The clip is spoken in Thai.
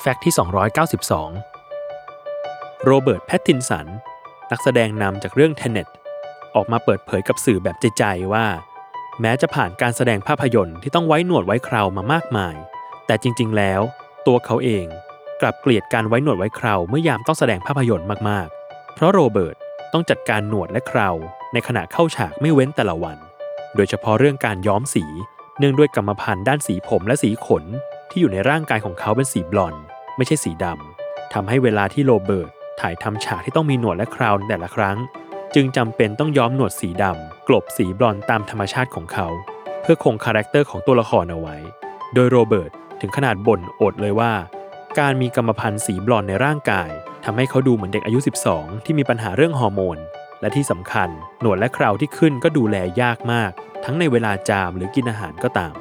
fact ที่ 292 โรเบิร์ตแพตตินสัน นักแสดงนำจากเรื่อง Tenet ออกมาเปิดเผยกับสื่อแบบใจๆว่า แม้จะผ่านการแสดงภาพยนตร์ที่ต้องไว้หนวดไว้เครามามากมาย แต่จริง ๆ แล้ว ตัวเขาเองกลับเกลียดการไว้หนวดไว้เคราเมื่อยามต้องแสดงภาพยนตร์มากๆ เพราะโรเบิร์ตต้องจัดการหนวดและเคราวในขณะเข้าฉากไม่เว้นแต่ละวัน โดยเฉพาะเรื่องการย้อมสี เนื่องด้วยกรรมพันธุ์ด้านสีผมและสีขนที่อยู่ในร่างกายของเขาเป็นสีบลอนด์ ไม่ใช่สีดำทำให้เวลาที่โรเบิร์ตถ่ายทำฉากที่ต้องมีหนวดและเคราในแต่ละครั้ง จึงจำเป็นต้องย้อมหนวดสีดำกลบสีบลอนด์ตามธรรมชาติของเขา เพื่อคง character ของตัวละครเอาไว้ โดยโรเบิร์ตถึงขนาดบ่นอุบเลยว่า การมีกรรมพันธุ์สีบลอนด์ในร่างกายทำให้เขาดูเหมือนเด็กอายุ 12 ที่มีปัญหาเรื่องฮอร์โมนและที่สำคัญหนวดและคราวที่ขึ้นก็ดูแลยากมาก ทั้งในเวลาจามหรือกินอาหารก็ตาม